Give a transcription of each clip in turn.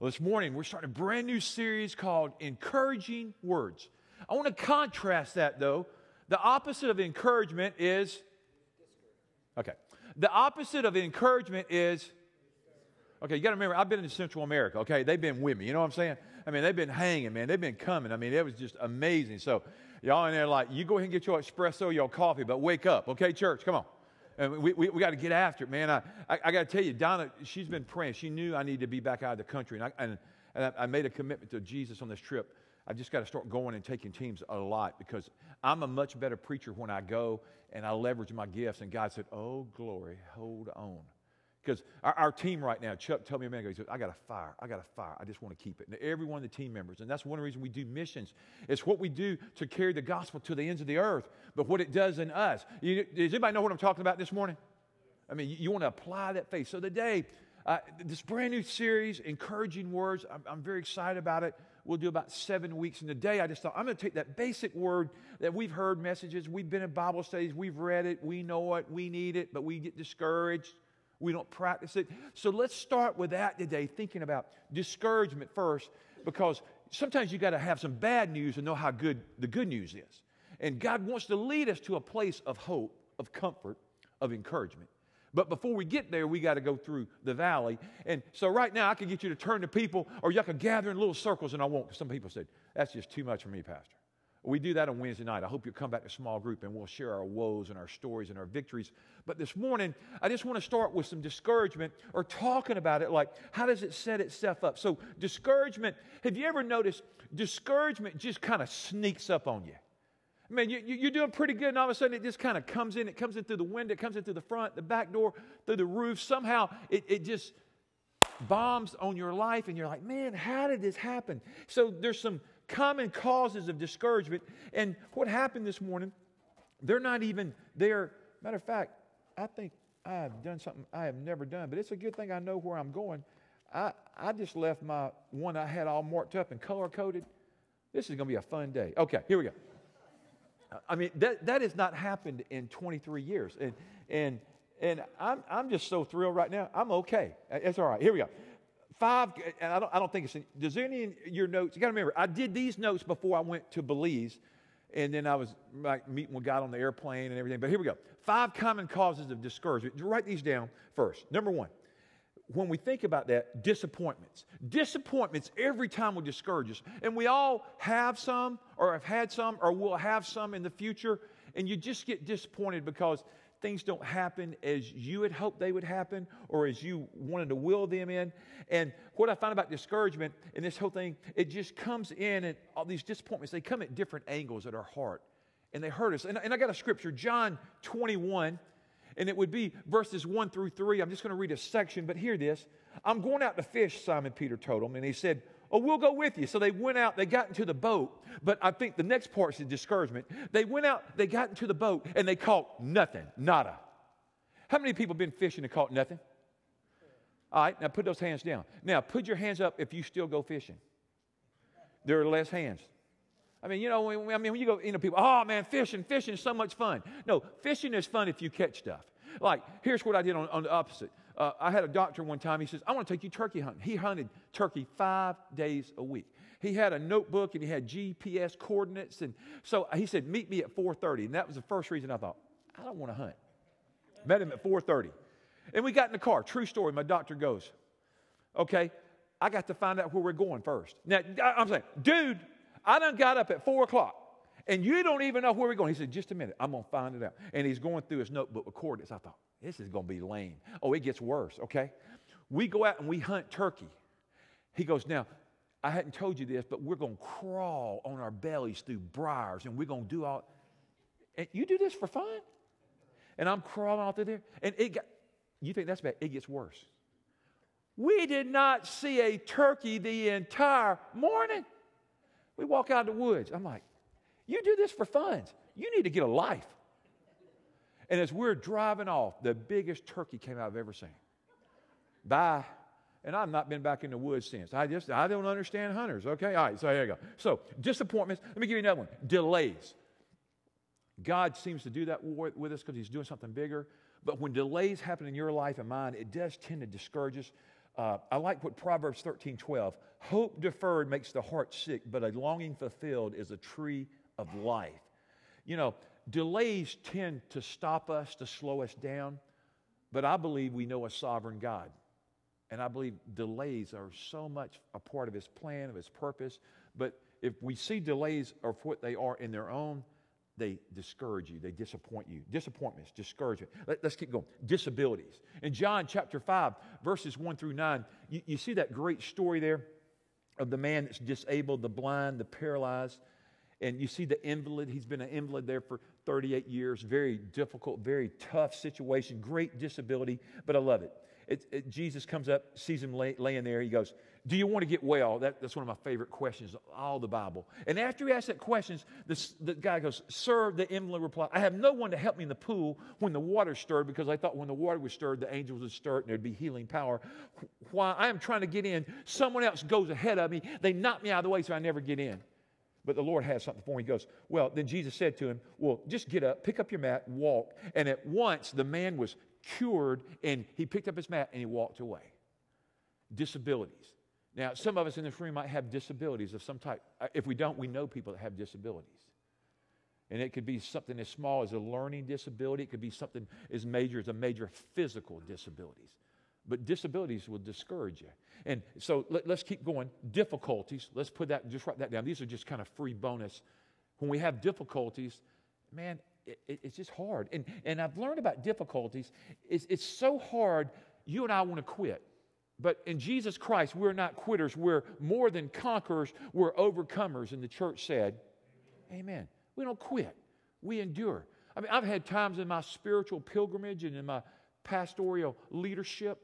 Well, this morning we're starting a brand new series called Encouraging Words. I want to contrast that though. The opposite of encouragement is Okay. The opposite of encouragement is Okay, you got to remember, I've been in Central America, okay? They've been with me, you know what I'm saying? I mean, they've been hanging, man. They've been coming. I mean, it was just amazing. So, y'all in there, like, you go ahead and get your espresso, your coffee, but wake up, okay, church? Come on. And we, we, we got to get after it, man. I, I, I got to tell you, Donna, she's been praying. She knew I needed to be back out of the country. And I, and, and I made a commitment to Jesus on this trip. I've just got to start going and taking teams a lot because I'm a much better preacher when I go and I leverage my gifts. And God said, Oh, glory, hold on. Because our, our, team right now, Chuck told me a minute ago, he said, I got a fire. I got a fire. I just want to keep it. And every one of the team members, and that's one reason we do missions. It's what we do to carry the gospel to the ends of the earth, but what it does in us. You, does anybody know what I'm talking about this morning? I mean, you, you want to apply that faith. So today, uh, this brand new series, Encouraging Words, I'm, I'm very excited about it. We'll do about seven weeks. And today I just thought I'm going to take that basic word that we've heard messages, we've been in Bible studies, we've read it, we know it, we need it, but we get discouraged we don't practice it. So let's start with that today, thinking about discouragement first, because sometimes you got to have some bad news and know how good the good news is. And God wants to lead us to a place of hope, of comfort, of encouragement. But before we get there, we got to go through the valley. And so right now, I can get you to turn to people, or y'all can gather in little circles, and I won't, some people said, that's just too much for me, Pastor. We do that on Wednesday night. I hope you'll come back to small group and we'll share our woes and our stories and our victories. But this morning, I just want to start with some discouragement or talking about it like, how does it set itself up? So, discouragement, have you ever noticed discouragement just kind of sneaks up on you? I mean, you, are doing pretty good, and all of a sudden it just kind of comes in. It comes in through the window, it comes in through the front, the back door, through the roof. Somehow it, it just bombs on your life, and you're like, man, how did this happen? So there's some common causes of discouragement. And what happened this morning, they're not even there. Matter of fact, I think I have done something I have never done, but it's a good thing I know where I'm going. I, I just left my one I had all marked up and color coded. This is going to be a fun day. Okay, here we go. I mean, that, that has not happened in 23 years. And, and, and I'm, I'm just so thrilled right now. I'm okay. It's all right. Here we go five, and I don't, I don't think it's, in, does any in your notes, you got to remember, I did these notes before I went to Belize, and then I was like meeting with God on the airplane and everything. But here we go. Five common causes of discouragement. Write these down first. Number one, when we think about that, disappointments. Disappointments every time will discourage us. And we all have some, or have had some, or will have some in the future. And you just get disappointed because things don't happen as you had hoped they would happen or as you wanted to will them in. And what I find about discouragement and this whole thing, it just comes in and all these disappointments, they come at different angles at our heart and they hurt us. And, and I got a scripture, John 21, and it would be verses 1 through 3. I'm just going to read a section, but hear this. I'm going out to fish, Simon Peter told him, and he said, Oh, we'll go with you. So they went out, they got into the boat. But I think the next part is the discouragement. They went out, they got into the boat, and they caught nothing, nada. How many people been fishing and caught nothing? All right, now put those hands down. Now put your hands up if you still go fishing. There are less hands. I mean, you know, when, I mean, when you go, you know, people, oh man, fishing, fishing is so much fun. No, fishing is fun if you catch stuff. Like, here's what I did on, on the opposite. Uh, I had a doctor one time, he says, I want to take you turkey hunting. He hunted turkey five days a week. He had a notebook and he had GPS coordinates. And so he said, meet me at 4.30. And that was the first reason I thought, I don't want to hunt. Met him at 4.30. And we got in the car. True story. My doctor goes, okay, I got to find out where we're going first. Now, I'm saying, dude, I done got up at 4 o'clock and you don't even know where we're going. He said, just a minute, I'm going to find it out. And he's going through his notebook with coordinates. I thought, this is going to be lame. Oh, it gets worse, okay? We go out and we hunt turkey. He goes, now, I hadn't told you this, but we're going to crawl on our bellies through briars and we're going to do all. And you do this for fun? And I'm crawling out through there. And it got, you think that's bad? It gets worse. We did not see a turkey the entire morning. We walk out in the woods. I'm like, you do this for fun. You need to get a life. And as we're driving off, the biggest turkey came out I've ever seen. Bye. And I've not been back in the woods since. I just, I don't understand hunters. Okay, all right, so here you go. So, disappointments. Let me give you another one delays. God seems to do that with us because He's doing something bigger. But when delays happen in your life and mine, it does tend to discourage us. uh, I like what Proverbs 13 12. Hope deferred makes the heart sick, but a longing fulfilled is a tree of life. You know, delays tend to stop us, to slow us down, but I believe we know a sovereign God. And I believe delays are so much a part of his plan, of his purpose. But if we see delays of what they are in their own, they discourage you, they disappoint you. Disappointments, discouragement. Let, us keep going. Disabilities. In John chapter 5, verses 1 through 9, you, you see that great story there of the man that's disabled, the blind, the paralyzed. And you see the invalid. He's been an invalid there for 38 years. Very difficult, very tough situation, great disability, but I love it. it, it Jesus comes up, sees him lay, laying there. He goes, do you want to get well? That, that's one of my favorite questions all the Bible. And after he asks that question, the guy goes, Sir, the invalid replied, I have no one to help me in the pool when the water stirred because I thought when the water was stirred, the angels would stir it and there'd be healing power. While I am trying to get in, someone else goes ahead of me. They knock me out of the way so I never get in. But the Lord has something for him. He goes, Well, then Jesus said to him, Well, just get up, pick up your mat, walk. And at once the man was cured and he picked up his mat and he walked away. Disabilities. Now, some of us in this room might have disabilities of some type. Uh, if we don't, we know people that have disabilities. And it could be something as small as a learning disability, it could be something as major as a major physical disabilities. But disabilities will discourage you. And so let, us keep going. Difficulties, let's put that, just write that down. These are just kind of free bonus. When we have difficulties, man, it, it, it's just hard. And, and I've learned about difficulties. It's, it's so hard, you and I want to quit. But in Jesus Christ, we're not quitters. We're more than conquerors. We're overcomers. And the church said, Amen. We don't quit, we endure. I mean, I've had times in my spiritual pilgrimage and in my pastoral leadership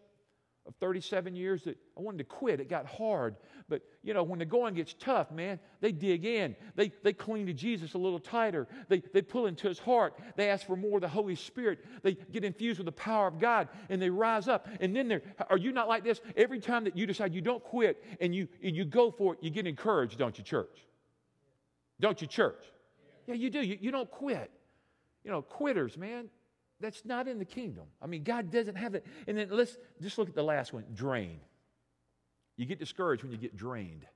of 37 years that I wanted to quit. It got hard. But, you know, when the going gets tough, man, they dig in. They, they cling to Jesus a little tighter. They, they pull into his heart. They ask for more of the Holy Spirit. They get infused with the power of God and they rise up. And then they're, are you not like this? Every time that you decide you don't quit and you, and you go for it, you get encouraged, don't you, church? Don't you, church? Yeah, you do. You, you don't quit. You know, quitters, man, that's not in the kingdom. I mean, God doesn't have it. And then let's just look at the last one drain. You get discouraged when you get drained.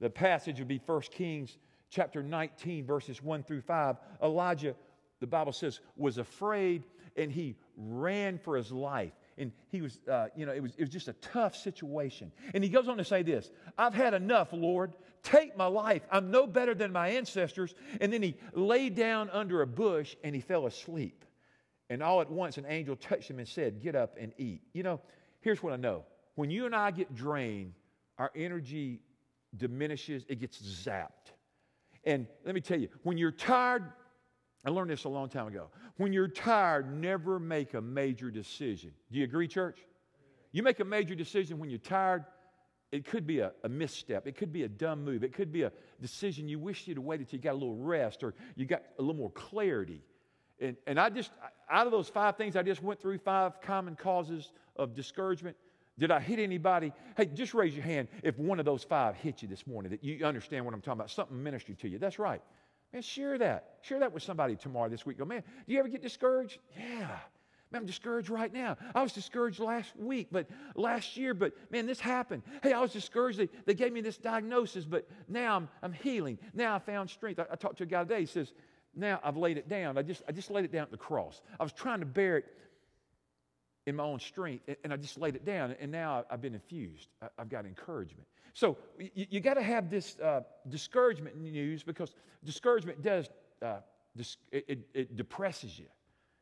The passage would be 1 Kings chapter 19, verses 1 through 5. Elijah, the Bible says, was afraid and he ran for his life. And he was, uh, you know, it was, it was just a tough situation. And he goes on to say this I've had enough, Lord. Take my life. I'm no better than my ancestors. And then he lay down under a bush and he fell asleep. And all at once, an angel touched him and said, Get up and eat. You know, here's what I know when you and I get drained, our energy diminishes, it gets zapped. And let me tell you, when you're tired, I learned this a long time ago. When you're tired, never make a major decision. Do you agree, church? You make a major decision when you're tired, it could be a, a, misstep. It could be a dumb move. It could be a decision you wish you'd waited till you got a little rest or you got a little more clarity. And, and I just, out of those five things I just went through, five common causes of discouragement, did I hit anybody? Hey, just raise your hand if one of those five hit you this morning, that you understand what I'm talking about, something ministry to you. That's right. Man, share that. Share that with somebody tomorrow this week. Go, man, do you ever get discouraged? Yeah. Man, I'm discouraged right now. I was discouraged last week, but last year, but man, this happened. Hey, I was discouraged. They, they gave me this diagnosis, but now I'm, I'm healing. Now I found strength. I, I talked to a guy today. He says, now I've laid it down. I just, I just laid it down at the cross. I was trying to bear it in my own strength, and I just laid it down, and now I've been infused. I've got encouragement. So you, you got to have this uh, discouragement news because discouragement does, uh, dis- it, it, it depresses you.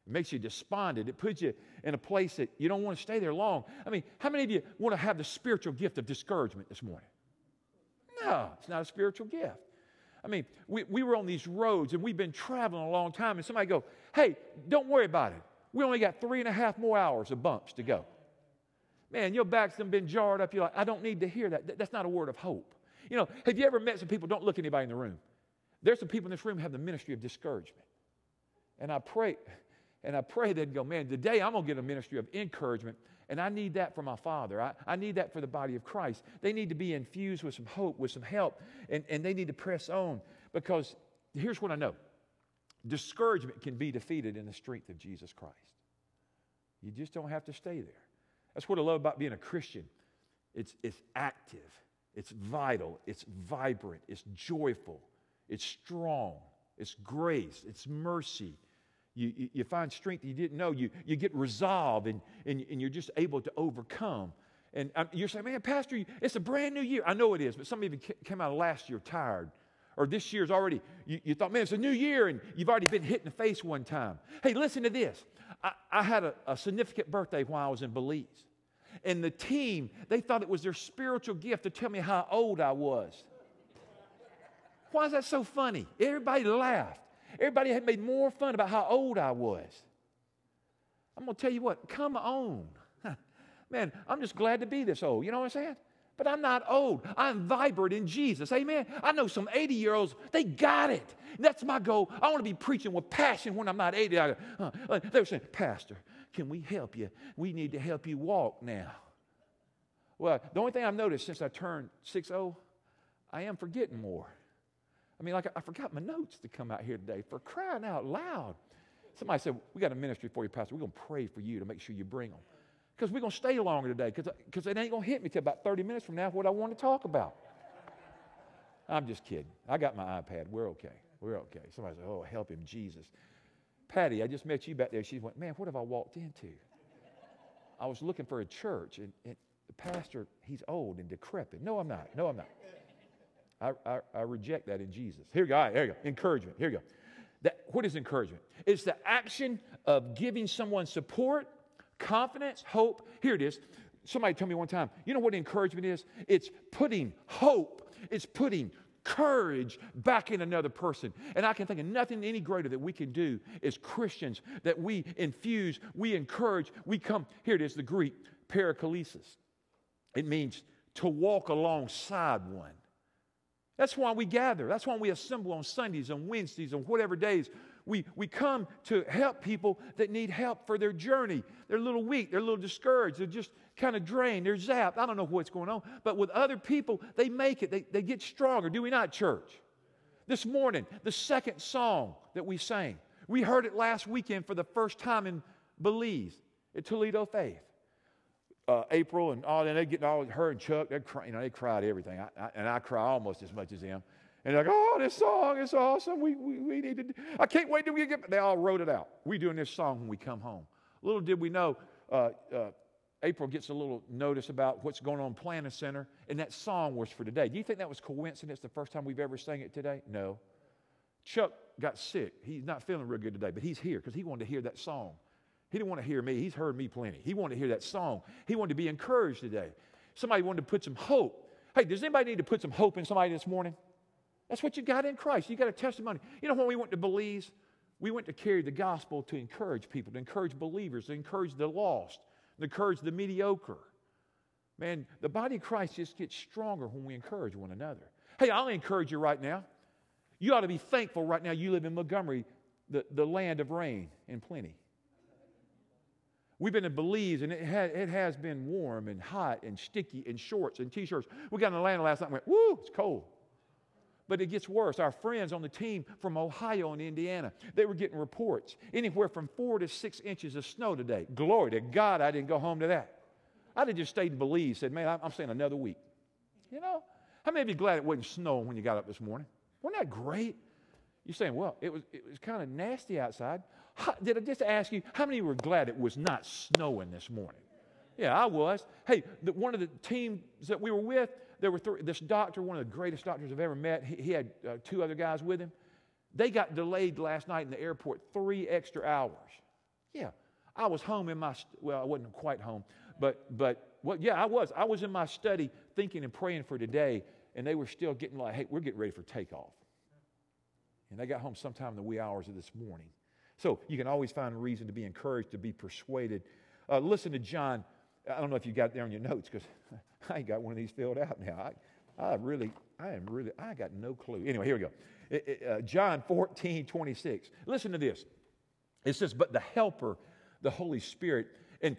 It makes you despondent. It puts you in a place that you don't want to stay there long. I mean, how many of you want to have the spiritual gift of discouragement this morning? No, it's not a spiritual gift. I mean, we, we were on these roads and we've been traveling a long time, and somebody go, hey, don't worry about it. We only got three and a half more hours of bumps to go. Man, your back's been jarred up. You're like, I don't need to hear that. That's not a word of hope. You know, have you ever met some people? Don't look anybody in the room. There's some people in this room have the ministry of discouragement. And I pray, and I pray they'd go, man, today I'm going to get a ministry of encouragement and I need that for my father. I, I need that for the body of Christ. They need to be infused with some hope, with some help, and, and they need to press on because here's what I know discouragement can be defeated in the strength of Jesus Christ. You just don't have to stay there. That's what I love about being a Christian. It's, it's active, it's vital, it's vibrant, it's joyful, it's strong, it's grace, it's mercy. You, you, find strength you didn't know. You, you get resolve and, and, and you're just able to overcome. And um, you're saying, man, Pastor, it's a brand new year. I know it is, but some of you came out of last year tired. Or this year's already, you, you thought, man, it's a new year and you've already been hit in the face one time. Hey, listen to this. I, I had a, a significant birthday while I was in Belize. And the team, they thought it was their spiritual gift to tell me how old I was. Why is that so funny? Everybody laughed. Everybody had made more fun about how old I was. I'm going to tell you what, come on. Man, I'm just glad to be this old. You know what I'm saying? But I'm not old. I'm vibrant in Jesus. Amen. I know some 80 year olds, they got it. That's my goal. I want to be preaching with passion when I'm not 80. I, uh, they were saying, Pastor, can we help you? We need to help you walk now. Well, the only thing I've noticed since I turned 6 I am forgetting more. I mean, like I forgot my notes to come out here today for crying out loud. Somebody said, We got a ministry for you, Pastor. We're going to pray for you to make sure you bring them. Because we're going to stay longer today, because it ain't going to hit me till about 30 minutes from now what I want to talk about. I'm just kidding. I got my iPad. We're okay. We're okay. Somebody said, Oh, help him, Jesus. Patty, I just met you back there. She went, Man, what have I walked into? I was looking for a church, and, and the pastor, he's old and decrepit. No, I'm not. No, I'm not. I, I, I reject that in Jesus. Here you go. Right, here you go. Encouragement. Here you go. That, what is encouragement? It's the action of giving someone support, confidence, hope. Here it is. Somebody told me one time, you know what encouragement is? It's putting hope, it's putting courage back in another person. And I can think of nothing any greater that we can do as Christians that we infuse, we encourage, we come. Here it is, the Greek, paraklesis. It means to walk alongside one. That's why we gather. That's why we assemble on Sundays and Wednesdays and whatever days. We, we come to help people that need help for their journey. They're a little weak, they're a little discouraged, they're just kind of drained, they're zapped. I don't know what's going on. But with other people, they make it, they, they get stronger. Do we not, church? This morning, the second song that we sang, we heard it last weekend for the first time in Belize at Toledo Faith uh, April and all, and they get all her and Chuck, they cry, you know, they cried everything, I, I, and I cry almost as much as them. And they're like, oh, this song is awesome. We, we, we need to. Do. I can't wait till we get. They all wrote it out. We doing this song when we come home. Little did we know, uh, uh, April gets a little notice about what's going on Planning Center, and that song was for today. Do you think that was coincidence? The first time we've ever sang it today? No. Chuck got sick. He's not feeling real good today, but he's here because he wanted to hear that song. He didn't want to hear me. He's heard me plenty. He wanted to hear that song. He wanted to be encouraged today. Somebody wanted to put some hope. Hey, does anybody need to put some hope in somebody this morning? That's what you got in Christ. You got a testimony. You know, when we went to Belize, we went to carry the gospel to encourage people, to encourage believers, to encourage the lost, to encourage the mediocre. Man, the body of Christ just gets stronger when we encourage one another. Hey, I'll encourage you right now. You ought to be thankful right now you live in Montgomery, the, the land of rain and plenty. We've been in Belize, and it, it has been warm and hot and sticky and shorts and t-shirts. We got in Atlanta last night and went, woo, it's cold. But it gets worse. Our friends on the team from Ohio and Indiana, they were getting reports anywhere from four to six inches of snow today. Glory to God, I didn't go home to that. I'd have just stayed in Belize, said, man, I'm staying another week. You know? How many of you glad it wasn't snowing when you got up this morning? Wasn't that great? You're saying, well, it was, it was kind of nasty outside. How, did I just ask you, how many were glad it was not snowing this morning? Yeah, I was. Hey, the, one of the teams that we were with, there were three, this doctor, one of the greatest doctors I've ever met, he, he had uh, two other guys with him. They got delayed last night in the airport three extra hours. Yeah, I was home in my, well, I wasn't quite home, but, but well, yeah, I was. I was in my study thinking and praying for today, and they were still getting like, hey, we're getting ready for takeoff. And they got home sometime in the wee hours of this morning. So you can always find reason to be encouraged, to be persuaded. Uh, listen to John. I don't know if you got there on your notes because I ain't got one of these filled out now. I, I really, I am really, I got no clue. Anyway, here we go. It, it, uh, John 14, 26. Listen to this. It says, But the helper, the Holy Spirit, and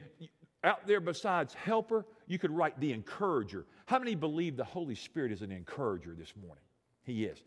out there besides helper, you could write the encourager. How many believe the Holy Spirit is an encourager this morning? He is.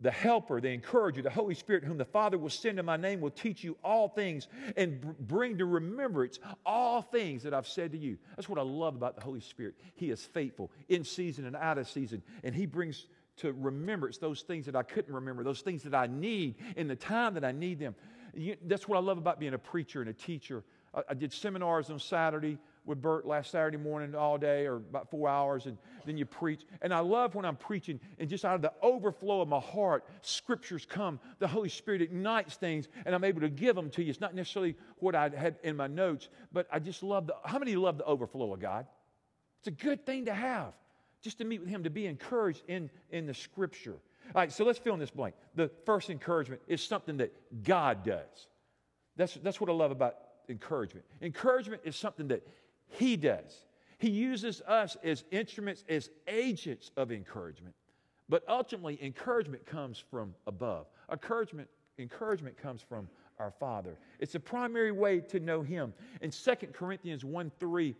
The helper, the encourager, the Holy Spirit, whom the Father will send in my name, will teach you all things and br- bring to remembrance all things that I've said to you. That's what I love about the Holy Spirit. He is faithful in season and out of season, and He brings to remembrance those things that I couldn't remember, those things that I need in the time that I need them. You, that's what I love about being a preacher and a teacher. I, I did seminars on Saturday with Bert last Saturday morning all day or about four hours, and then you preach. And I love when I'm preaching, and just out of the overflow of my heart, scriptures come. The Holy Spirit ignites things, and I'm able to give them to you. It's not necessarily what I had in my notes, but I just love the. How many love the overflow of God? It's a good thing to have, just to meet with Him, to be encouraged in, in the scripture. All right, so let's fill in this blank. The first encouragement is something that God does. That's, that's what I love about encouragement. Encouragement is something that he does. He uses us as instruments, as agents of encouragement. But ultimately, encouragement comes from above. Encouragement, encouragement comes from our Father. It's a primary way to know Him. In 2 Corinthians 1 3,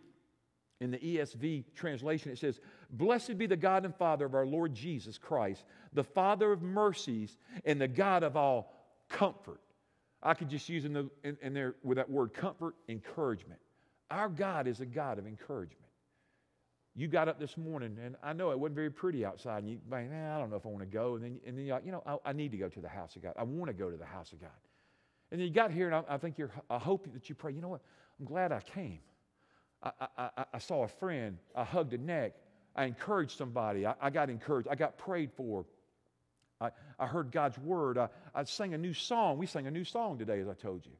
in the ESV translation, it says, Blessed be the God and Father of our Lord Jesus Christ, the Father of mercies and the God of all comfort. I could just use in, the, in, in there with that word comfort, encouragement. Our God is a God of encouragement. You got up this morning, and I know it wasn't very pretty outside, and you, man, I don't know if I want to go. And then, and then you're like, you know, I, I, need to go to the house of God. I want to go to the house of God. And then you got here, and I, I think you're, I hope that you pray, you know what? I'm glad I came. I, I, I saw a friend. I hugged a neck. I encouraged somebody. I, I got encouraged. I got prayed for. I, I heard God's word. I, I sang a new song. We sang a new song today, as I told you.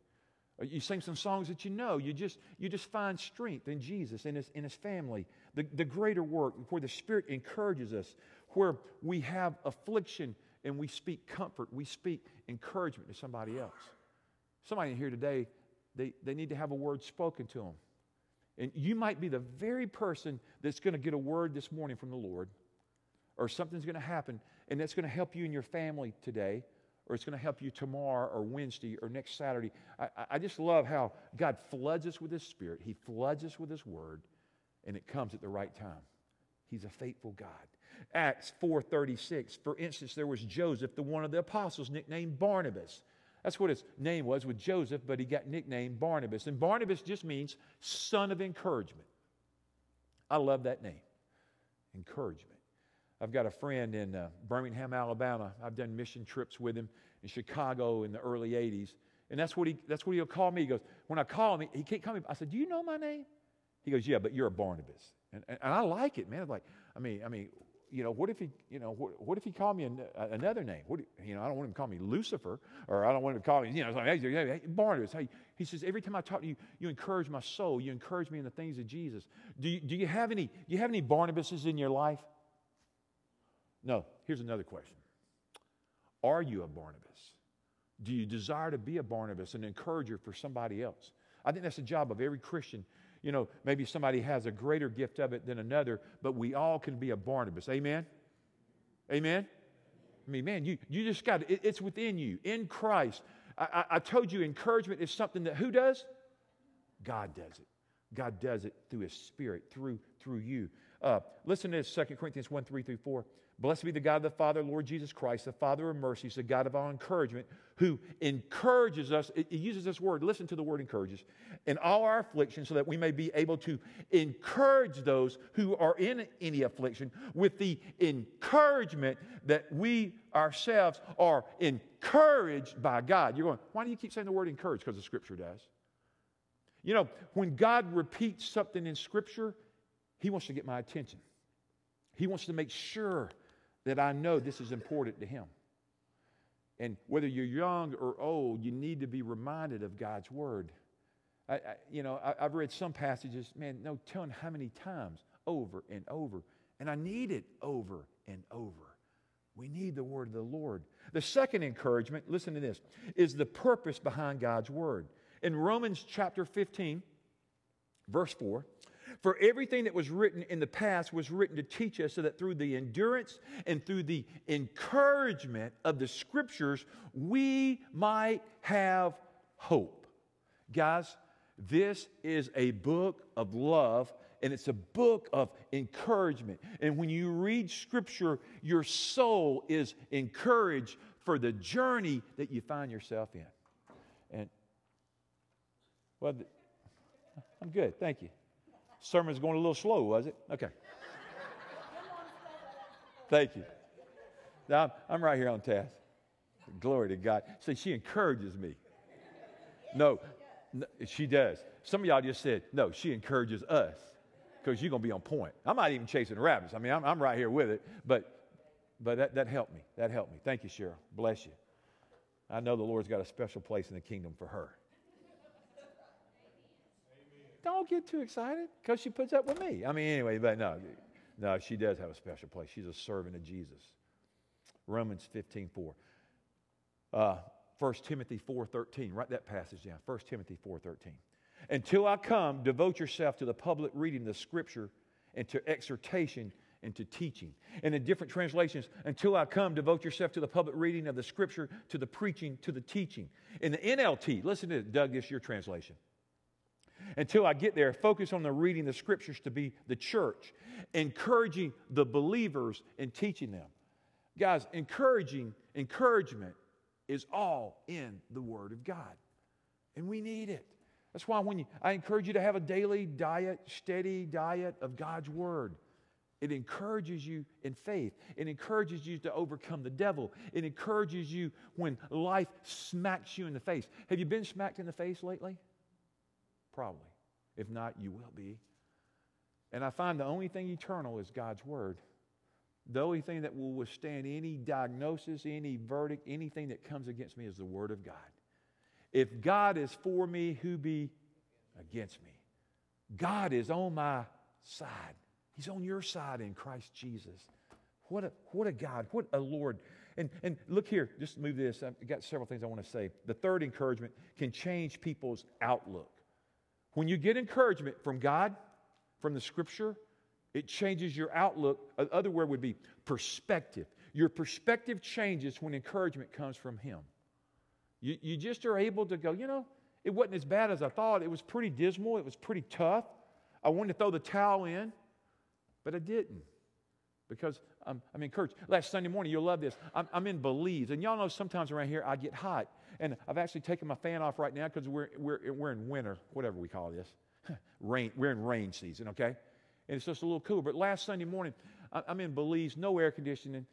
You sing some songs that you know. You just, you just find strength in Jesus, in his, in his family. The, the greater work where the Spirit encourages us, where we have affliction and we speak comfort, we speak encouragement to somebody else. Somebody here today, they, they need to have a word spoken to them. And you might be the very person that's going to get a word this morning from the Lord, or something's going to happen, and that's going to help you and your family today or it's going to help you tomorrow or Wednesday or next Saturday. I, I just love how God floods us with His Spirit. He floods us with His Word, and it comes at the right time. He's a faithful God. Acts 4.36, for instance, there was Joseph, the one of the apostles, nicknamed Barnabas. That's what his name was with Joseph, but he got nicknamed Barnabas. And Barnabas just means son of encouragement. I love that name, encouragement. I've got a friend in uh, Birmingham, Alabama. I've done mission trips with him in Chicago in the early 80s. And that's what, he, that's what he'll call me. He goes, when I call him, he can't call me. I said, do you know my name? He goes, yeah, but you're a Barnabas. And, and, and I like it, man. I'm like, I mean, I mean, you know, what if he, you know, what, what if he called me an, another name? What, you know, I don't want him to call me Lucifer, or I don't want him to call me, you know, like, hey, hey, Barnabas. Hey, he says, every time I talk to you, you encourage my soul. You encourage me in the things of Jesus. Do you, do you have any, do you have any Barnabases in your life? No, here's another question Are you a Barnabas? Do you desire to be a Barnabas, an encourager for somebody else? I think that's the job of every Christian. You know, maybe somebody has a greater gift of it than another, but we all can be a Barnabas. Amen? Amen? I mean, man, you, you just got it, it's within you, in Christ. I, I, I told you encouragement is something that who does? God does it. God does it through His Spirit, through, through you. Uh, listen to this 2 Corinthians 1 3 through 4. Blessed be the God of the Father, Lord Jesus Christ, the Father of mercies, the God of all encouragement, who encourages us. It, uses this word, listen to the word encourages, in all our affliction, so that we may be able to encourage those who are in any affliction with the encouragement that we ourselves are encouraged by God. You're going, why do you keep saying the word encourage? Because the scripture does. You know, when God repeats something in scripture, he wants to get my attention. He wants to make sure that I know this is important to him. And whether you're young or old, you need to be reminded of God's word. I, I, you know, I, have read some passages, man, no telling how many times over and over. And I need it over and over. We need the word of the Lord. The second encouragement, listen to this, is the purpose behind God's word. In Romans chapter 15, verse 4, for everything that was written in the past was written to teach us so that through the endurance and through the encouragement of the scriptures, we might have hope. Guys, this is a book of love and it's a book of encouragement. And when you read scripture, your soul is encouraged for the journey that you find yourself in. And, well, I'm good. Thank you. Sermon's going a little slow, was it? Okay. Thank you. I'm, I'm right here on task. Glory to God. See, she encourages me. No, no, she does. Some of y'all just said, no, she encourages us because you're going to be on point. I'm not even chasing rabbits. I mean, I'm, I'm right here with it, but, but that, that helped me. That helped me. Thank you, Cheryl. Bless you. I know the Lord's got a special place in the kingdom for her. Don't get too excited because she puts up with me. I mean, anyway, but no, no, she does have a special place. She's a servant of Jesus. Romans 15 4. Uh, 1 Timothy 4.13. Write that passage down. 1 Timothy 4.13. Until I come, devote yourself to the public reading of the Scripture and to exhortation and to teaching. And in different translations, until I come, devote yourself to the public reading of the Scripture, to the preaching, to the teaching. In the NLT, listen to this, Doug, this is your translation. Until I get there, focus on the reading the Scriptures to be the church, encouraging the believers and teaching them. Guys, encouraging, encouragement is all in the Word of God. And we need it. That's why when you, I encourage you to have a daily diet, steady diet of God's Word. It encourages you in faith. It encourages you to overcome the devil. It encourages you when life smacks you in the face. Have you been smacked in the face lately? Probably. If not, you will be. And I find the only thing eternal is God's Word. The only thing that will withstand any diagnosis, any verdict, anything that comes against me is the Word of God. If God is for me, who be against me? God is on my side. He's on your side in Christ Jesus. What a, what a God, what a Lord. And, and look here, just move this. I've got several things I want to say. The third encouragement can change people's outlook. When you get encouragement from God, from the scripture, it changes your outlook. Other word would be perspective. Your perspective changes when encouragement comes from Him. You, you just are able to go, you know, it wasn't as bad as I thought. It was pretty dismal. It was pretty tough. I wanted to throw the towel in, but I didn't because I'm, I'm encouraged. Last Sunday morning, you'll love this. I'm, I'm, in Belize, and y'all know sometimes around here I get hot. And I've actually taken my fan off right now because we're, we're, we're in winter, whatever we call this. rain, we're in rain season, okay? and it's just a little cooler. But last Sunday morning, I'm in Belize, no air conditioning.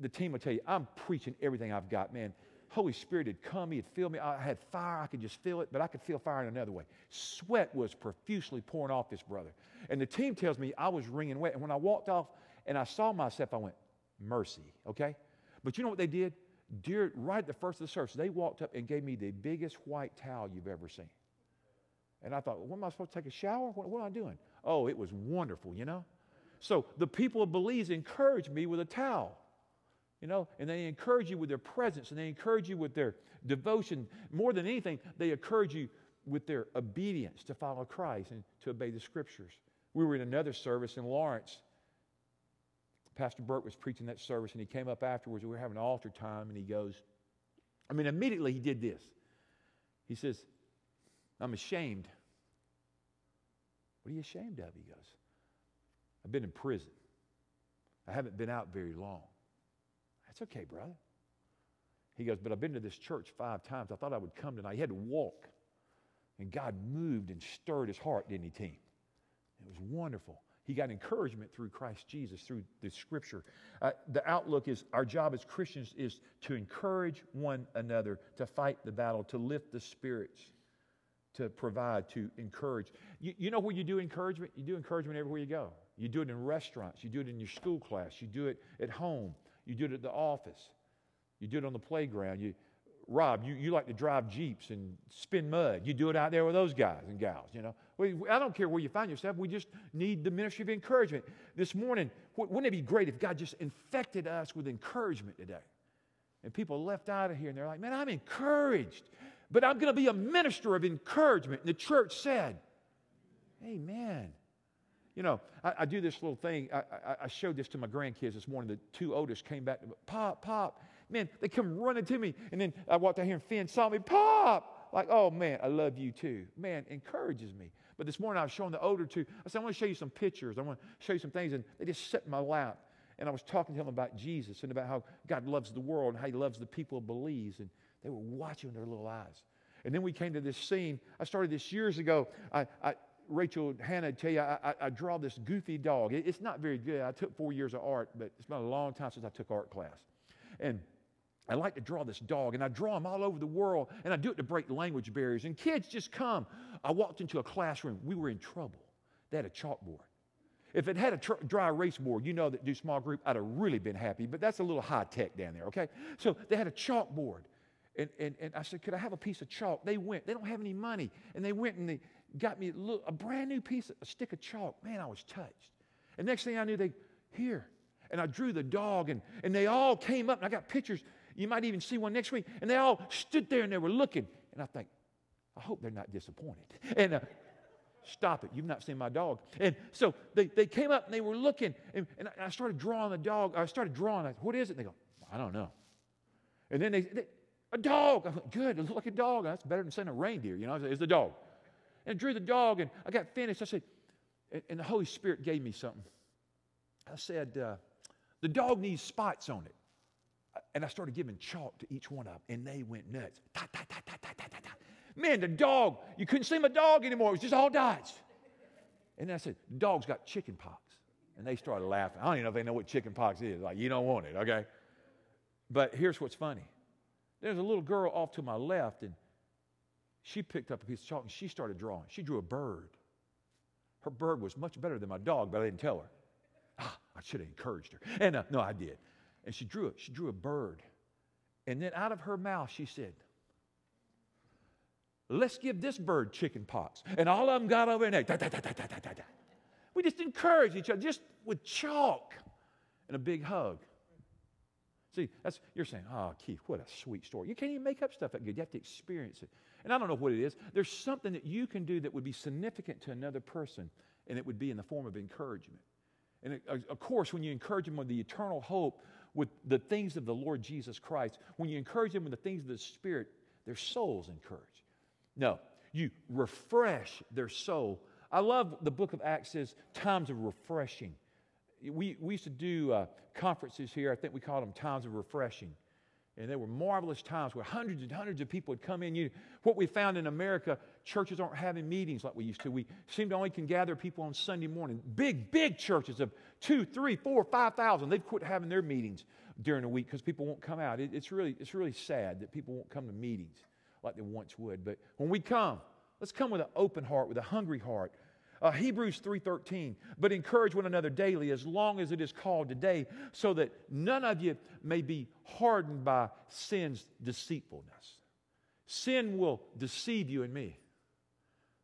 The team will tell you, I'm preaching everything I've got, man. Holy Spirit had come, He had filled me. I had fire, I could just feel it, but I could feel fire in another way. Sweat was profusely pouring off this brother. And the team tells me I was wringing wet. And when I walked off and I saw myself, I went, mercy, okay? But you know what they did? Dear, right at the first of the service, they walked up and gave me the biggest white towel you've ever seen. And I thought, well, what am I supposed to take a shower? What, what am I doing? Oh, it was wonderful, you know? So the people of Belize encouraged me with a towel, you know, and they encourage you with their presence and they encourage you with their devotion. More than anything, they encourage you with their obedience to follow Christ and to obey the scriptures. We were in another service in Lawrence. Pastor Burt was preaching that service and he came up afterwards. We were having altar time and he goes, I mean, immediately he did this. He says, I'm ashamed what are you ashamed of? He goes, I've been in prison. I haven't been out very long. That's okay, brother. He goes, But I've been to this church five times. I thought I would come tonight. He had to walk. And God moved and stirred his heart, didn't he, team? It was wonderful. He got encouragement through Christ Jesus, through the scripture. Uh, the outlook is our job as Christians is to encourage one another, to fight the battle, to lift the spirits to provide, to encourage. You, you know where you do encouragement? You do encouragement everywhere you go. You do it in restaurants, you do it in your school class, you do it at home, you do it at the office, you do it on the playground. You, Rob, you, you like to drive Jeeps and spin mud. You do it out there with those guys and gals, you know. I don't care where you find yourself. We just need the ministry of encouragement. This morning, wouldn't it be great if God just infected us with encouragement today? And people left out of here and they're like, man, I'm encouraged but I'm going to be a minister of encouragement. And the church said, Amen. You know, I, I do this little thing. I, I, I, showed this to my grandkids this morning. The two oldest came back. to me, Pop, pop. Man, they come running to me. And then I walked out here and Finn saw me. Pop. Like, oh man, I love you too. Man, encourages me. But this morning I was showing the older two, I said, I want to show you some pictures. I want to show you some things. And they just sat in my lap. And I was talking to them about Jesus and about how God loves the world and how he loves the people of Belize. And they were watching with their little eyes. And then we came to this scene. I started this years ago. I, I Rachel, Hannah, tell you, I, I, I, draw this goofy dog. It, it's not very good. I took four years of art, but it's been a long time since I took art class. And I like to draw this dog, and I draw them all over the world, and I do it to break language barriers. And kids just come. I walked into a classroom. We were in trouble. They had a chalkboard. If it had a tr- dry erase board, you know that do small group, I'd have really been happy, but that's a little high tech down there, okay? So they had a chalkboard. And, and, and I said, Could I have a piece of chalk? They went. They don't have any money. And they went and they got me a, little, a brand new piece, a stick of chalk. Man, I was touched. And next thing I knew, they, here. And I drew the dog, and, and they all came up, and I got pictures. You might even see one next week. And they all stood there and they were looking. And I think, I hope they're not disappointed. And uh, stop it. You've not seen my dog. And so they, they came up and they were looking. And, and I started drawing the dog. I started drawing. What is it? And they go, I don't know. And then they, they a dog. I went, good. It looks like a dog. That's better than saying a reindeer. You know, it's the dog. And I drew the dog, and I got finished. I said, and the Holy Spirit gave me something. I said, uh, the dog needs spots on it. And I started giving chalk to each one of them, and they went nuts. Ta, ta, ta, ta, ta, ta, ta, ta. Man, the dog, you couldn't see my dog anymore. It was just all dots. And then I said, dog's got chicken pox. And they started laughing. I don't even know if they know what chicken pox is. Like, you don't want it, okay? But here's what's funny. There's a little girl off to my left, and she picked up a piece of chalk and she started drawing. She drew a bird. Her bird was much better than my dog, but I didn't tell her. Ah, I should have encouraged her. And uh, no, I did. And she drew it. She drew a bird. And then out of her mouth, she said, Let's give this bird chicken pox. And all of them got over there. Da, da, da, da, da, da, da. we just encourage each other, just with chalk and a big hug. See, that's you're saying, oh, Keith, what a sweet story. You can't even make up stuff that good. You have to experience it. And I don't know what it is. There's something that you can do that would be significant to another person, and it would be in the form of encouragement. And it, of course, when you encourage them with the eternal hope, with the things of the Lord Jesus Christ, when you encourage them with the things of the Spirit, their soul's encouraged. No, you refresh their soul. I love the book of Acts says times of refreshing. We, we used to do uh, conferences here. I think we called them times of refreshing. And there were marvelous times where hundreds and hundreds of people would come in. You, what we found in America, churches aren't having meetings like we used to. We seem to only can gather people on Sunday morning. Big, big churches of two, three, four, five thousand. They've quit having their meetings during the week because people won't come out. It, it's, really, it's really sad that people won't come to meetings like they once would. But when we come, let's come with an open heart, with a hungry heart, uh, Hebrews 3:13, but encourage one another daily as long as it is called today, so that none of you may be hardened by sin's deceitfulness. Sin will deceive you and me.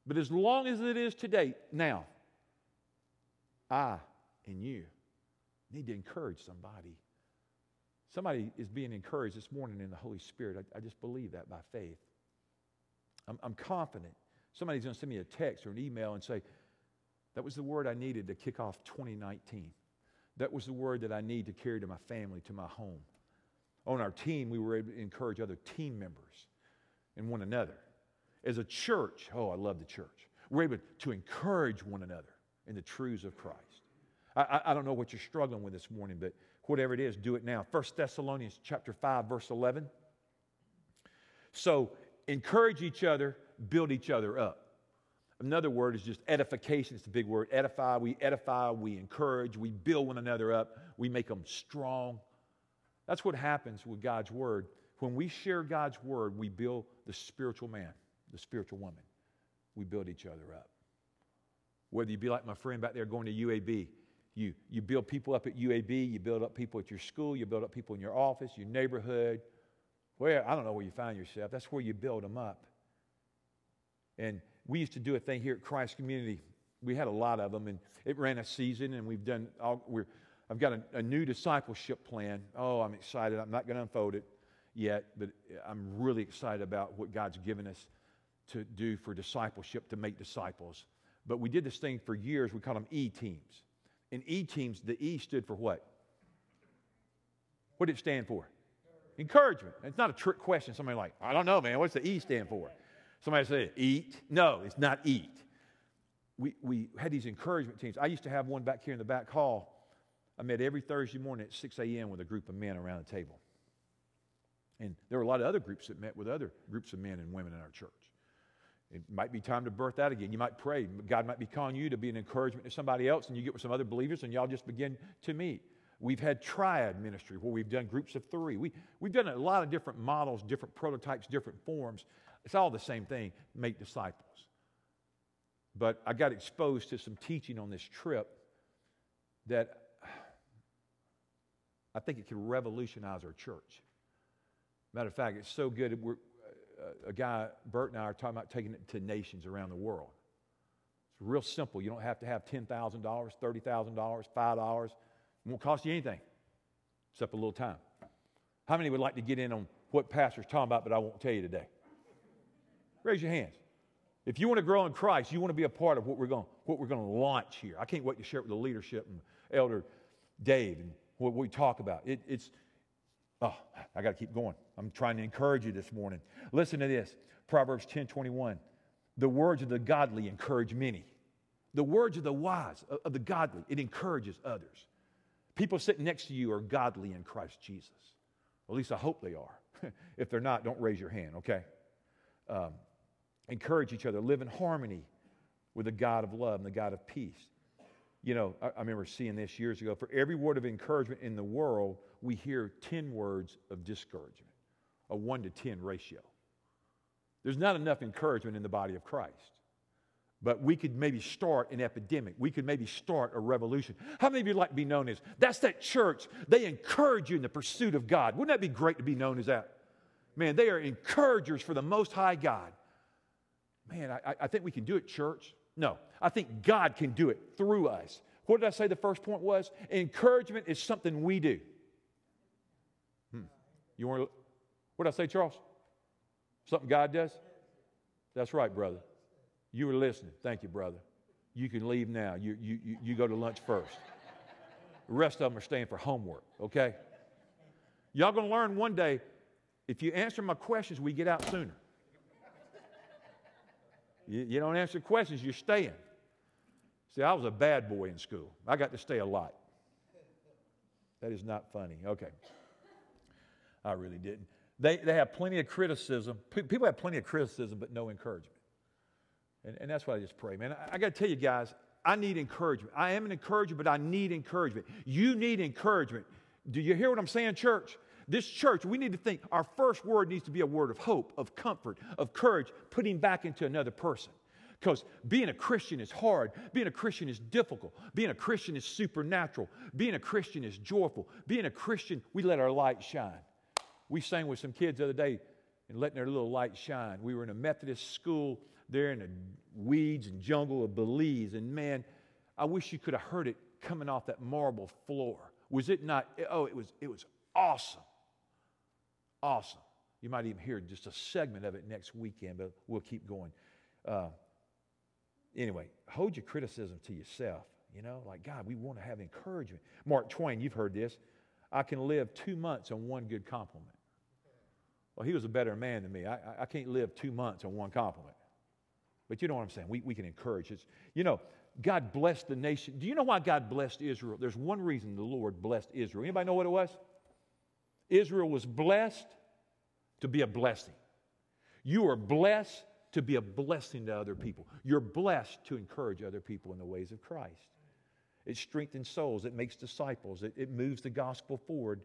But as long as it is today, now, I and you need to encourage somebody. Somebody is being encouraged this morning in the Holy Spirit. I, I just believe that by faith. I'm, I'm confident. Somebody's going to send me a text or an email and say, that was the word I needed to kick off 2019. That was the word that I need to carry to my family, to my home. On our team, we were able to encourage other team members and one another. As a church, oh, I love the church. We're able to encourage one another in the truths of Christ. I, I, don't know what you're struggling with this morning, but whatever it is, do it now. 1 Thessalonians chapter 5, verse 11. So encourage each other, build each other up. Another word is just edification. It's a big word. Edify. We edify, we encourage, we build one another up, we make them strong. That's what happens with God's word. When we share God's word, we build the spiritual man, the spiritual woman. We build each other up. Whether you be like my friend back there going to UAB, you, you build people up at UAB, you build up people at your school, you build up people in your office, your neighborhood. Where, I don't know where you find yourself. That's where you build them up. And we used to do a thing here at Christ Community. We had a lot of them, and it ran a season, and we've done all, we're, I've got a, a new discipleship plan. Oh, I'm excited. I'm not going to unfold it yet, but I'm really excited about what God's given us to do for discipleship, to make disciples. But we did this thing for years. We called them E teams. In E teams, the E stood for what? What did it stand for? Encouragement. It's not a trick question. Somebody like, I don't know, man. What's the E stand for? Somebody say, eat. No, it's not eat. we, we had these encouragement teams. I used to have one back here in the back hall. I met every Thursday morning at 6 a.m. with a group of men around the table. And there were a lot of other groups that met with other groups of men and women in our church. It might be time to birth that again. You might pray. God might be calling you to be an encouragement to somebody else, and you get with some other believers, and y'all just begin to meet. We've had triad ministry where we've done groups of three. We, we've done a lot of different models, different prototypes, different forms. It's all the same thing make disciples. But I got exposed to some teaching on this trip that I think it could revolutionize our church. Matter of fact, it's so good. We're, a guy, Bert and I, are talking about taking it to nations around the world. It's real simple. You don't have to have $10,000, $30,000, $5. It won't cost you anything except a little time. How many would like to get in on what Pastor's talking about, but I won't tell you today? Raise your hands. If you want to grow in Christ, you want to be a part of what we're going, what we're going to launch here. I can't wait to share it with the leadership and Elder Dave and what we talk about. It, it's, oh, I got to keep going. I'm trying to encourage you this morning. Listen to this Proverbs 10 21. The words of the godly encourage many. The words of the wise, of the godly, it encourages others. People sitting next to you are godly in Christ Jesus. At least I hope they are. if they're not, don't raise your hand, okay? Um, encourage each other, live in harmony with the God of love and the God of peace. You know, I, I remember seeing this years ago. For every word of encouragement in the world, we hear 10 words of discouragement, a 1 to 10 ratio. There's not enough encouragement in the body of Christ. But we could maybe start an epidemic. We could maybe start a revolution. How many of you like to be known as? That's that church. They encourage you in the pursuit of God. Wouldn't that be great to be known as that? Man, they are encouragers for the Most High God. Man, I, I think we can do it, church. No, I think God can do it through us. What did I say the first point was? Encouragement is something we do. Hmm. You want to, what did I say, Charles? Something God does? That's right, brother. You were listening. Thank you, brother. You can leave now. You, you, you, you go to lunch first. The rest of them are staying for homework, okay? Y'all gonna learn one day if you answer my questions, we get out sooner. You, you don't answer questions, you're staying. See, I was a bad boy in school. I got to stay a lot. That is not funny. Okay. I really didn't. They, they have plenty of criticism. People have plenty of criticism, but no encouragement. And, and that's why I just pray, man. I, I got to tell you guys, I need encouragement. I am an encourager, but I need encouragement. You need encouragement. Do you hear what I'm saying, church? This church, we need to think our first word needs to be a word of hope, of comfort, of courage, putting back into another person. Because being a Christian is hard. Being a Christian is difficult. Being a Christian is supernatural. Being a Christian is joyful. Being a Christian, we let our light shine. We sang with some kids the other day and letting their little light shine. We were in a Methodist school there in the weeds and jungle of Belize. And man, I wish you could have heard it coming off that marble floor. Was it not? Oh, it was, it was awesome. Awesome. You might even hear just a segment of it next weekend, but we'll keep going. Uh, anyway, hold your criticism to yourself. You know, like, God, we want to have encouragement. Mark Twain, you've heard this. I can live two months on one good compliment. Well, he was a better man than me. I, I can't live two months on one compliment. But you know what I'm saying? We, we can encourage. It's, you know, God blessed the nation. Do you know why God blessed Israel? There's one reason the Lord blessed Israel. Anybody know what it was? Israel was blessed to be a blessing. You are blessed to be a blessing to other people. You're blessed to encourage other people in the ways of Christ. It strengthens souls, it makes disciples, it, it moves the gospel forward.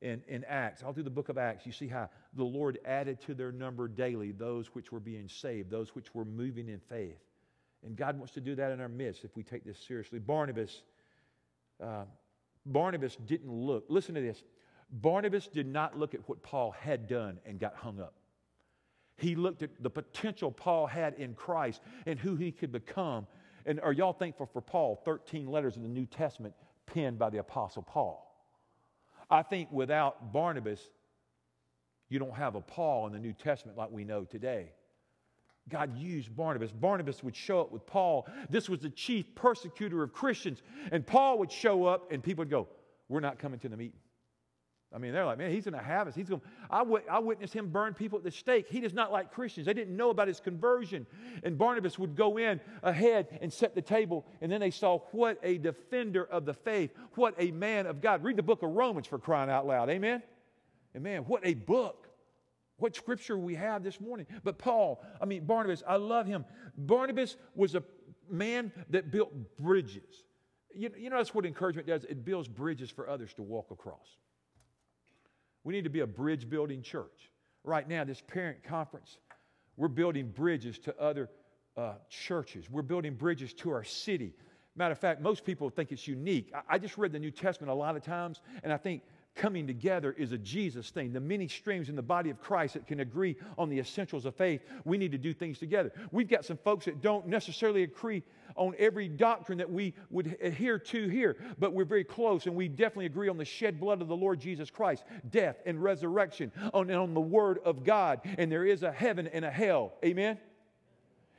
In, in Acts, all through the book of Acts, you see how the Lord added to their number daily those which were being saved, those which were moving in faith. And God wants to do that in our midst if we take this seriously. Barnabas, uh, Barnabas didn't look. Listen to this. Barnabas did not look at what Paul had done and got hung up. He looked at the potential Paul had in Christ and who he could become. And are y'all thankful for Paul? 13 letters in the New Testament penned by the Apostle Paul. I think without Barnabas, you don't have a Paul in the New Testament like we know today. God used Barnabas. Barnabas would show up with Paul. This was the chief persecutor of Christians. And Paul would show up, and people would go, We're not coming to the meeting. I mean, they're like, man, he's going to have us. He's going. I, w- I witnessed him burn people at the stake. He does not like Christians. They didn't know about his conversion. And Barnabas would go in ahead and set the table, and then they saw what a defender of the faith, what a man of God. Read the book of Romans for crying out loud. Amen. And man, what a book. What scripture we have this morning. But Paul, I mean, Barnabas, I love him. Barnabas was a man that built bridges. You, you know, that's what encouragement does it builds bridges for others to walk across. We need to be a bridge building church. Right now, this parent conference, we're building bridges to other uh, churches. We're building bridges to our city. Matter of fact, most people think it's unique. I, I just read the New Testament a lot of times, and I think coming together is a Jesus thing. The many streams in the body of Christ that can agree on the essentials of faith, we need to do things together. We've got some folks that don't necessarily agree on every doctrine that we would adhere to here, but we're very close and we definitely agree on the shed blood of the Lord Jesus Christ, death and resurrection, on, and on the Word of God. And there is a heaven and a hell. Amen?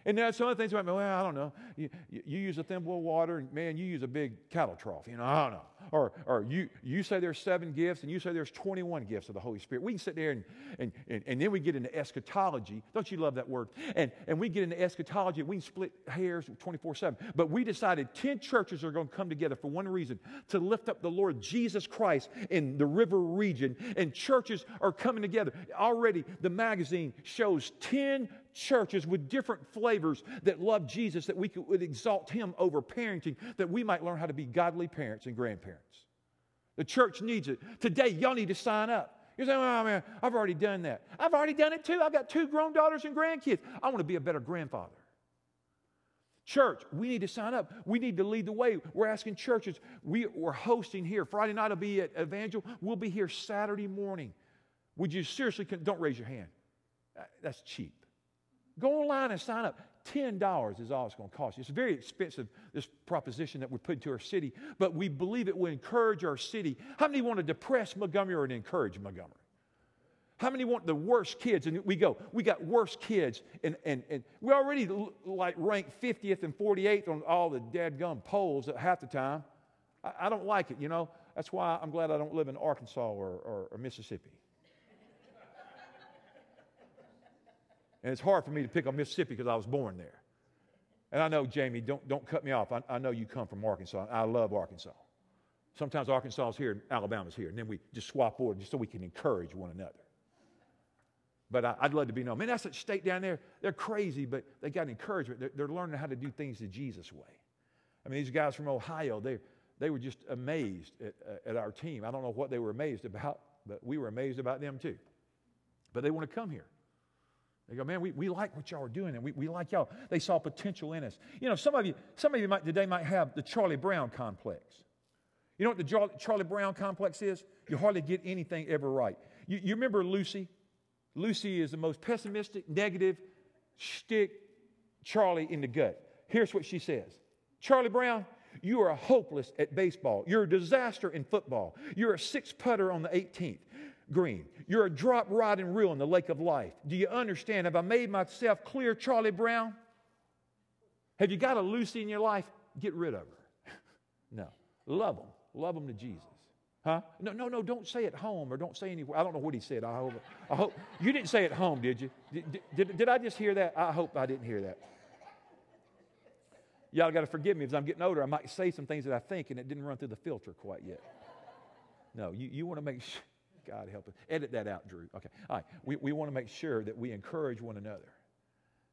And there's some of the things about, me, well, I don't know. You, you, use a thimble of water, and man, you use a big cattle trough. You know, I don't know. Or, or you, you say there's seven gifts, and you say there's 21 gifts of the Holy Spirit. We can sit there, and, and, and, and then we get into eschatology. Don't you love that word? And, and we get into eschatology, we can split hairs 24 7. But we decided 10 churches are going to come together for one reason to lift up the Lord Jesus Christ in the river region. And churches are coming together. Already, the magazine shows 10 churches with different flavors that love Jesus, that we could would exalt Him over parenting, that we might learn how to be godly parents and grandparents. The church needs it. Today, y'all need to sign up. You're saying, oh man, I've already done that. I've already done it too. I've got two grown daughters and grandkids. I want to be a better grandfather. Church, we need to sign up. We need to lead the way. We're asking churches. We, are hosting here. Friday night will be at Evangel. We'll be here Saturday morning. Would you seriously, don't raise your hand. That's cheap. Go online and sign up. $10 is all it's going to cost you. It's very expensive, this proposition that we put into our city, but we believe it will encourage our city. How many want to depress Montgomery or to encourage Montgomery? How many want the worst kids? And we go, we got worst kids, and, and, and we already like rank 50th and 48th on all the dadgum polls at half the time. I, I, don't like it, you know. That's why I'm glad I don't live in Arkansas or, or, or Mississippi. And it's hard for me to pick on Mississippi because I was born there. And I know, Jamie, don't, don't cut me off. I, I know you come from Arkansas. I love Arkansas. Sometimes Arkansas is here and Alabama's here, and then we just swap over just so we can encourage one another. But I, would love to be known. Man, that's a state down there. They're crazy, but they got encouragement. They're, they're, learning how to do things the Jesus way. I mean, these guys from Ohio, they, they were just amazed at, at our team. I don't know what they were amazed about, but we were amazed about them too. But they want to come here. They go, man, we, we like what y'all are doing, and we, we like y'all. They saw potential in us. You know, some of you, some of you might today might have the Charlie Brown complex. You know what the Charlie Brown complex is? You hardly get anything ever right. You, you remember Lucy? Lucy is the most pessimistic, negative, stick Charlie in the gut. Here's what she says Charlie Brown, you are hopeless at baseball. You're a disaster in football. You're a six putter on the 18th green. You're a drop rod and reel in the lake of life. Do you understand? Have I made myself clear, Charlie Brown? Have you got a Lucy in your life? Get rid of her. no. Love them. Love them to Jesus. Huh? No, no, no, don't say at home or don't say anywhere. I don't know what he said. I hope, I hope you didn't say at home, did you? Did, did, did I just hear that? I hope I didn't hear that. Y'all got to forgive me as I'm getting older. I might say some things that I think and it didn't run through the filter quite yet. No, you, you want to make sure. God help us. Edit that out, Drew. Okay. All right. We, we want to make sure that we encourage one another.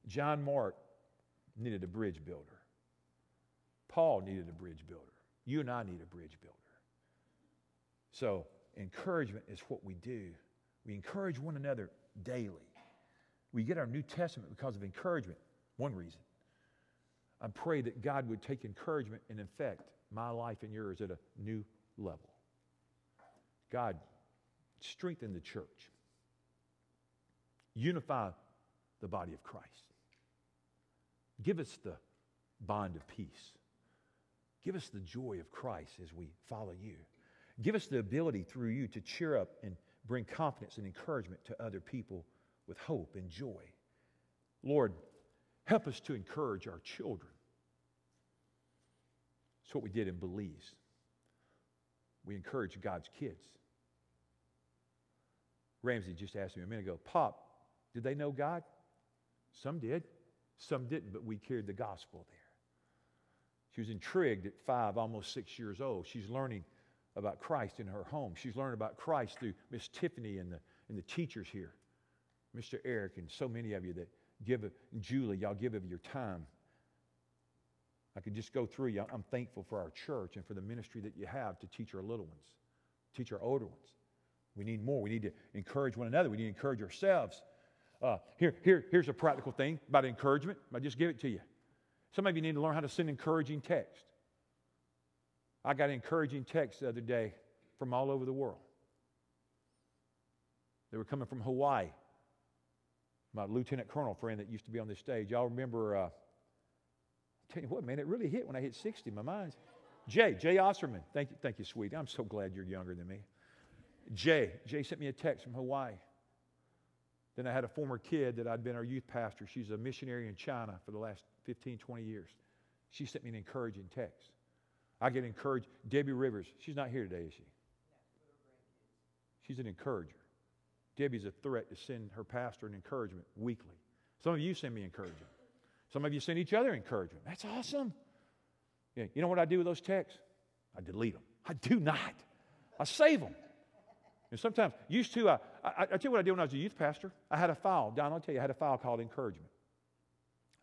John Mark needed a bridge builder. Paul needed a bridge builder. You and I need a bridge builder. So, encouragement is what we do. We encourage one another daily. We get our New Testament because of encouragement. One reason. I pray that God would take encouragement and infect my life and yours at a new level. God, strengthen the church, unify the body of Christ. Give us the bond of peace. Give us the joy of Christ as we follow you. Give us the ability through you to cheer up and bring confidence and encouragement to other people with hope and joy. Lord, help us to encourage our children. That's what we did in Belize. We encouraged God's kids. Ramsey just asked me a minute ago, Pop, did they know God? Some did, some didn't, but we carried the gospel there. She was intrigued at five, almost six years old. She's learning about Christ in her home. She's learning about Christ through Miss Tiffany and the, and the teachers here, Mr. Eric, and so many of you that give, Julie, y'all give of your time. I could just go through you. I'm thankful for our church and for the ministry that you have to teach our little ones, teach our older ones. We need more. We need to encourage one another. We need to encourage ourselves. Uh, here, here, here's a practical thing about encouragement. I just give it to you. Some of you need to learn how to send encouraging text. I got encouraging texts the other day from all over the world. They were coming from Hawaii. My lieutenant colonel friend that used to be on this stage. Y'all remember, uh, tell you what, man, it really hit when I hit 60. My mind's. Jay, Jay Osterman. Thank you, thank you, sweetie. I'm so glad you're younger than me. Jay, Jay sent me a text from Hawaii. Then I had a former kid that I'd been our youth pastor. She's a missionary in China for the last 15, 20 years. She sent me an encouraging text. I get encouraged. Debbie Rivers, she's not here today, is she? She's an encourager. Debbie's a threat to send her pastor an encouragement weekly. Some of you send me encouragement. Some of you send each other encouragement. That's awesome. Yeah, you know what I do with those texts? I delete them. I do not. I save them. And sometimes, used to, uh, I, I, I tell you what I did when I was a youth pastor. I had a file. Don, I'll tell you, I had a file called encouragement.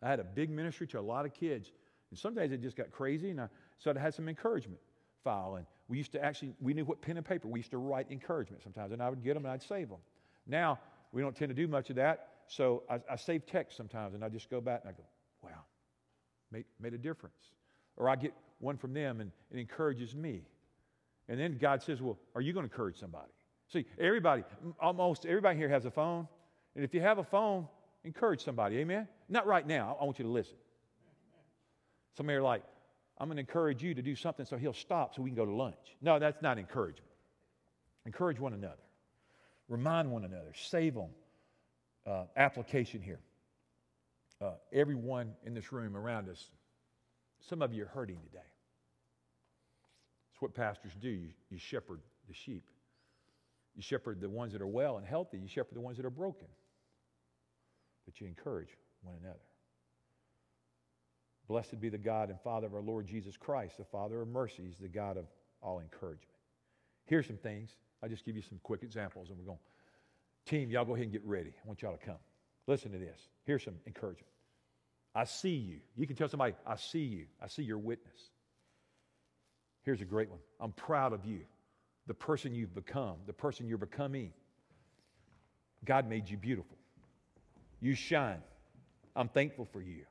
I had a big ministry to a lot of kids. And some days it just got crazy, and I, so I had some encouragement file. And we used to actually, we knew what pen and paper. We used to write encouragement sometimes, and I would get them and I'd save them. Now, we don't tend to do much of that, so I, I save text sometimes, and I just go back and I go, wow, made, made a difference. Or I get one from them, and it encourages me. And then God says, well, are you going to encourage somebody? See, everybody, almost everybody here has a phone. And if you have a phone, encourage somebody. Amen? Not right now. I want you to listen. Some are like, I'm going to encourage you to do something so he'll stop so we can go to lunch. No, that's not encouragement. Encourage one another. Remind one another. Save them. Uh, application here. Uh, everyone in this room around us, some of you are hurting today. It's what pastors do. You, you shepherd the sheep. You shepherd the ones that are well and healthy. You shepherd the ones that are broken. But you encourage one another. Blessed be the God and Father of our Lord Jesus Christ, the Father of mercies, the God of all encouragement. Here's some things. I'll just give you some quick examples and we're going. Team, y'all go ahead and get ready. I want y'all to come. Listen to this. Here's some encouragement. I see you. You can tell somebody, I see you. I see your witness. Here's a great one. I'm proud of you, the person you've become, the person you're becoming. God made you beautiful. You shine. I'm thankful for you.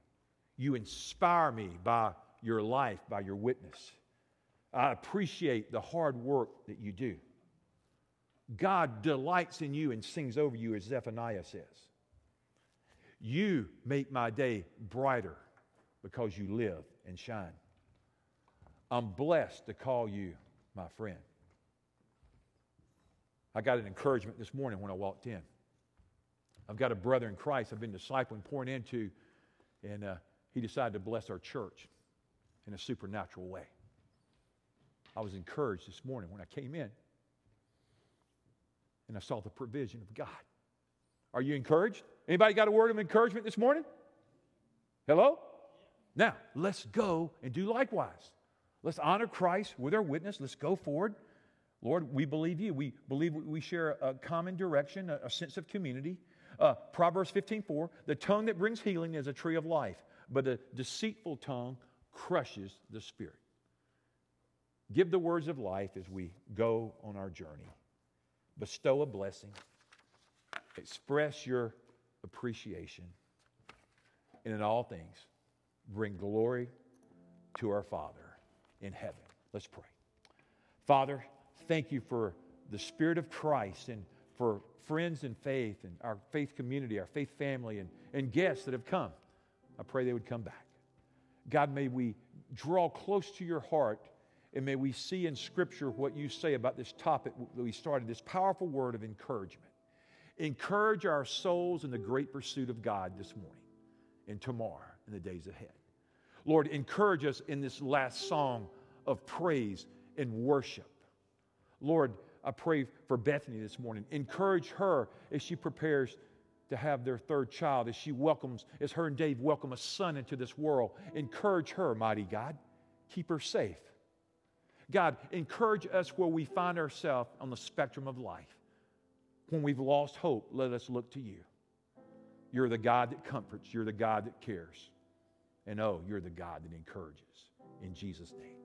You inspire me by your life, by your witness. I appreciate the hard work that you do. God delights in you and sings over you, as Zephaniah says. You make my day brighter because you live and shine. I'm blessed to call you my friend. I got an encouragement this morning when I walked in. I've got a brother in Christ I've been discipling, pouring into, and uh, he decided to bless our church in a supernatural way. I was encouraged this morning when I came in and I saw the provision of God. Are you encouraged? Anybody got a word of encouragement this morning? Hello? Now, let's go and do likewise. Let's honor Christ with our witness. Let's go forward. Lord, we believe you. We believe we share a common direction, a, sense of community. Uh, Proverbs 15:4, the tongue that brings healing is a tree of life, but a deceitful tongue crushes the spirit. Give the words of life as we go on our journey. Bestow a blessing. Express your appreciation. And in all things, bring glory to our Father in heaven. Let's pray. Father, thank you for the Spirit of Christ and for friends in faith and our faith community, our faith family, and, and guests that have come. I pray they would come back. God, may we draw close to your heart and may we see in Scripture what you say about this topic that we started, this powerful word of encouragement. Encourage our souls in the great pursuit of God this morning and tomorrow and the days ahead. Lord, encourage us in this last song of praise and worship. Lord, I pray for Bethany this morning. Encourage her as she prepares to have their third child, as she welcomes, as her and Dave welcome a son into this world. Encourage her, mighty God. Keep her safe. God, encourage us where we find ourselves on the spectrum of life. When we've lost hope, let us look to you. You're the God that comforts, you're the God that cares. And oh, you're the God that encourages. In Jesus' name.